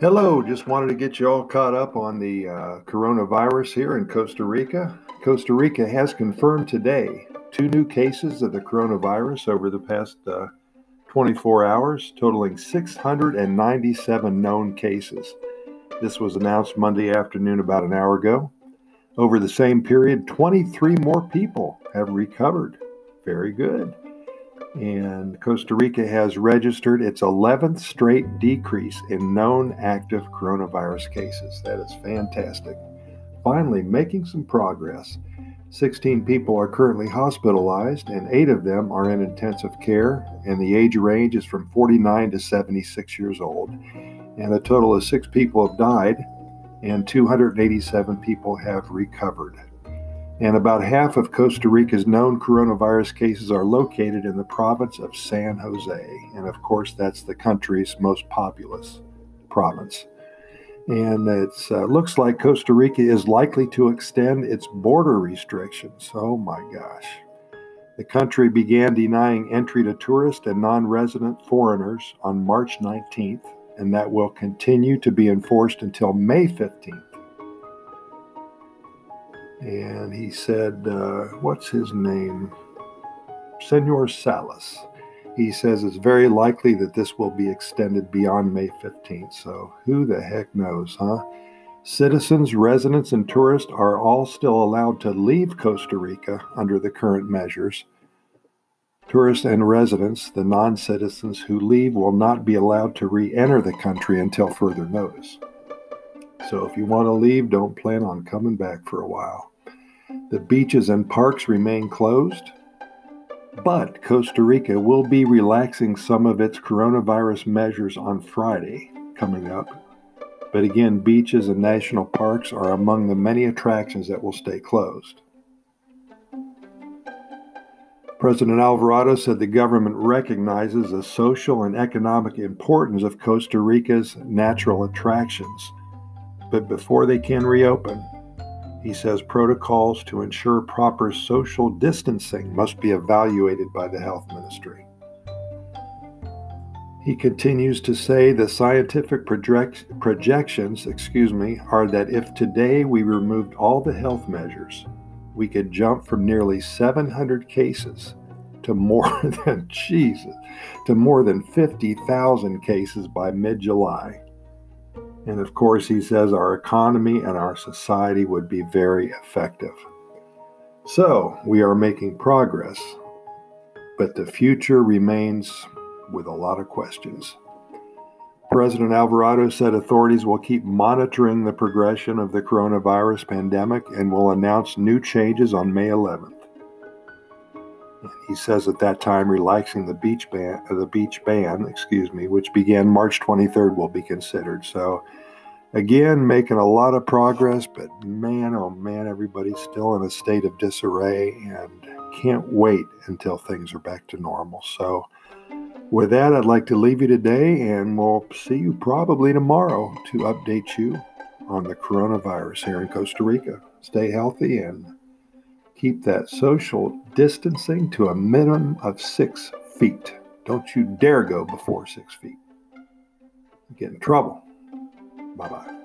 Hello, just wanted to get you all caught up on the uh, coronavirus here in Costa Rica. Costa Rica has confirmed today two new cases of the coronavirus over the past uh, 24 hours, totaling 697 known cases. This was announced Monday afternoon about an hour ago. Over the same period, 23 more people have recovered. Very good and Costa Rica has registered its 11th straight decrease in known active coronavirus cases. That is fantastic. Finally, making some progress. 16 people are currently hospitalized, and eight of them are in intensive care, and the age range is from 49 to 76 years old. And a total of six people have died, and 287 people have recovered and about half of Costa Rica's known coronavirus cases are located in the province of San Jose. And of course, that's the country's most populous province. And it uh, looks like Costa Rica is likely to extend its border restrictions. Oh my gosh. The country began denying entry to tourist and non resident foreigners on March 19th, and that will continue to be enforced until May 15th and he said, uh, What's his name? Senor Salas. He says it's very likely that this will be extended beyond May 15th. So who the heck knows, huh? Citizens, residents, and tourists are all still allowed to leave Costa Rica under the current measures. Tourists and residents, the non citizens who leave, will not be allowed to re enter the country until further notice. So if you want to leave, don't plan on coming back for a while. The beaches and parks remain closed, but Costa Rica will be relaxing some of its coronavirus measures on Friday coming up. But again, beaches and national parks are among the many attractions that will stay closed. President Alvarado said the government recognizes the social and economic importance of Costa Rica's natural attractions but before they can reopen, he says protocols to ensure proper social distancing must be evaluated by the health ministry. He continues to say the scientific project, projections, excuse me, are that if today we removed all the health measures, we could jump from nearly 700 cases to more than Jesus, to more than 50,000 cases by mid-July. And of course, he says our economy and our society would be very effective. So we are making progress, but the future remains with a lot of questions. President Alvarado said authorities will keep monitoring the progression of the coronavirus pandemic and will announce new changes on May 11th. And he says at that time relaxing the beach ban, the beach ban, excuse me, which began March 23rd, will be considered. So Again, making a lot of progress, but man, oh man, everybody's still in a state of disarray and can't wait until things are back to normal. So, with that, I'd like to leave you today, and we'll see you probably tomorrow to update you on the coronavirus here in Costa Rica. Stay healthy and keep that social distancing to a minimum of six feet. Don't you dare go before six feet. You get in trouble. Bye bye.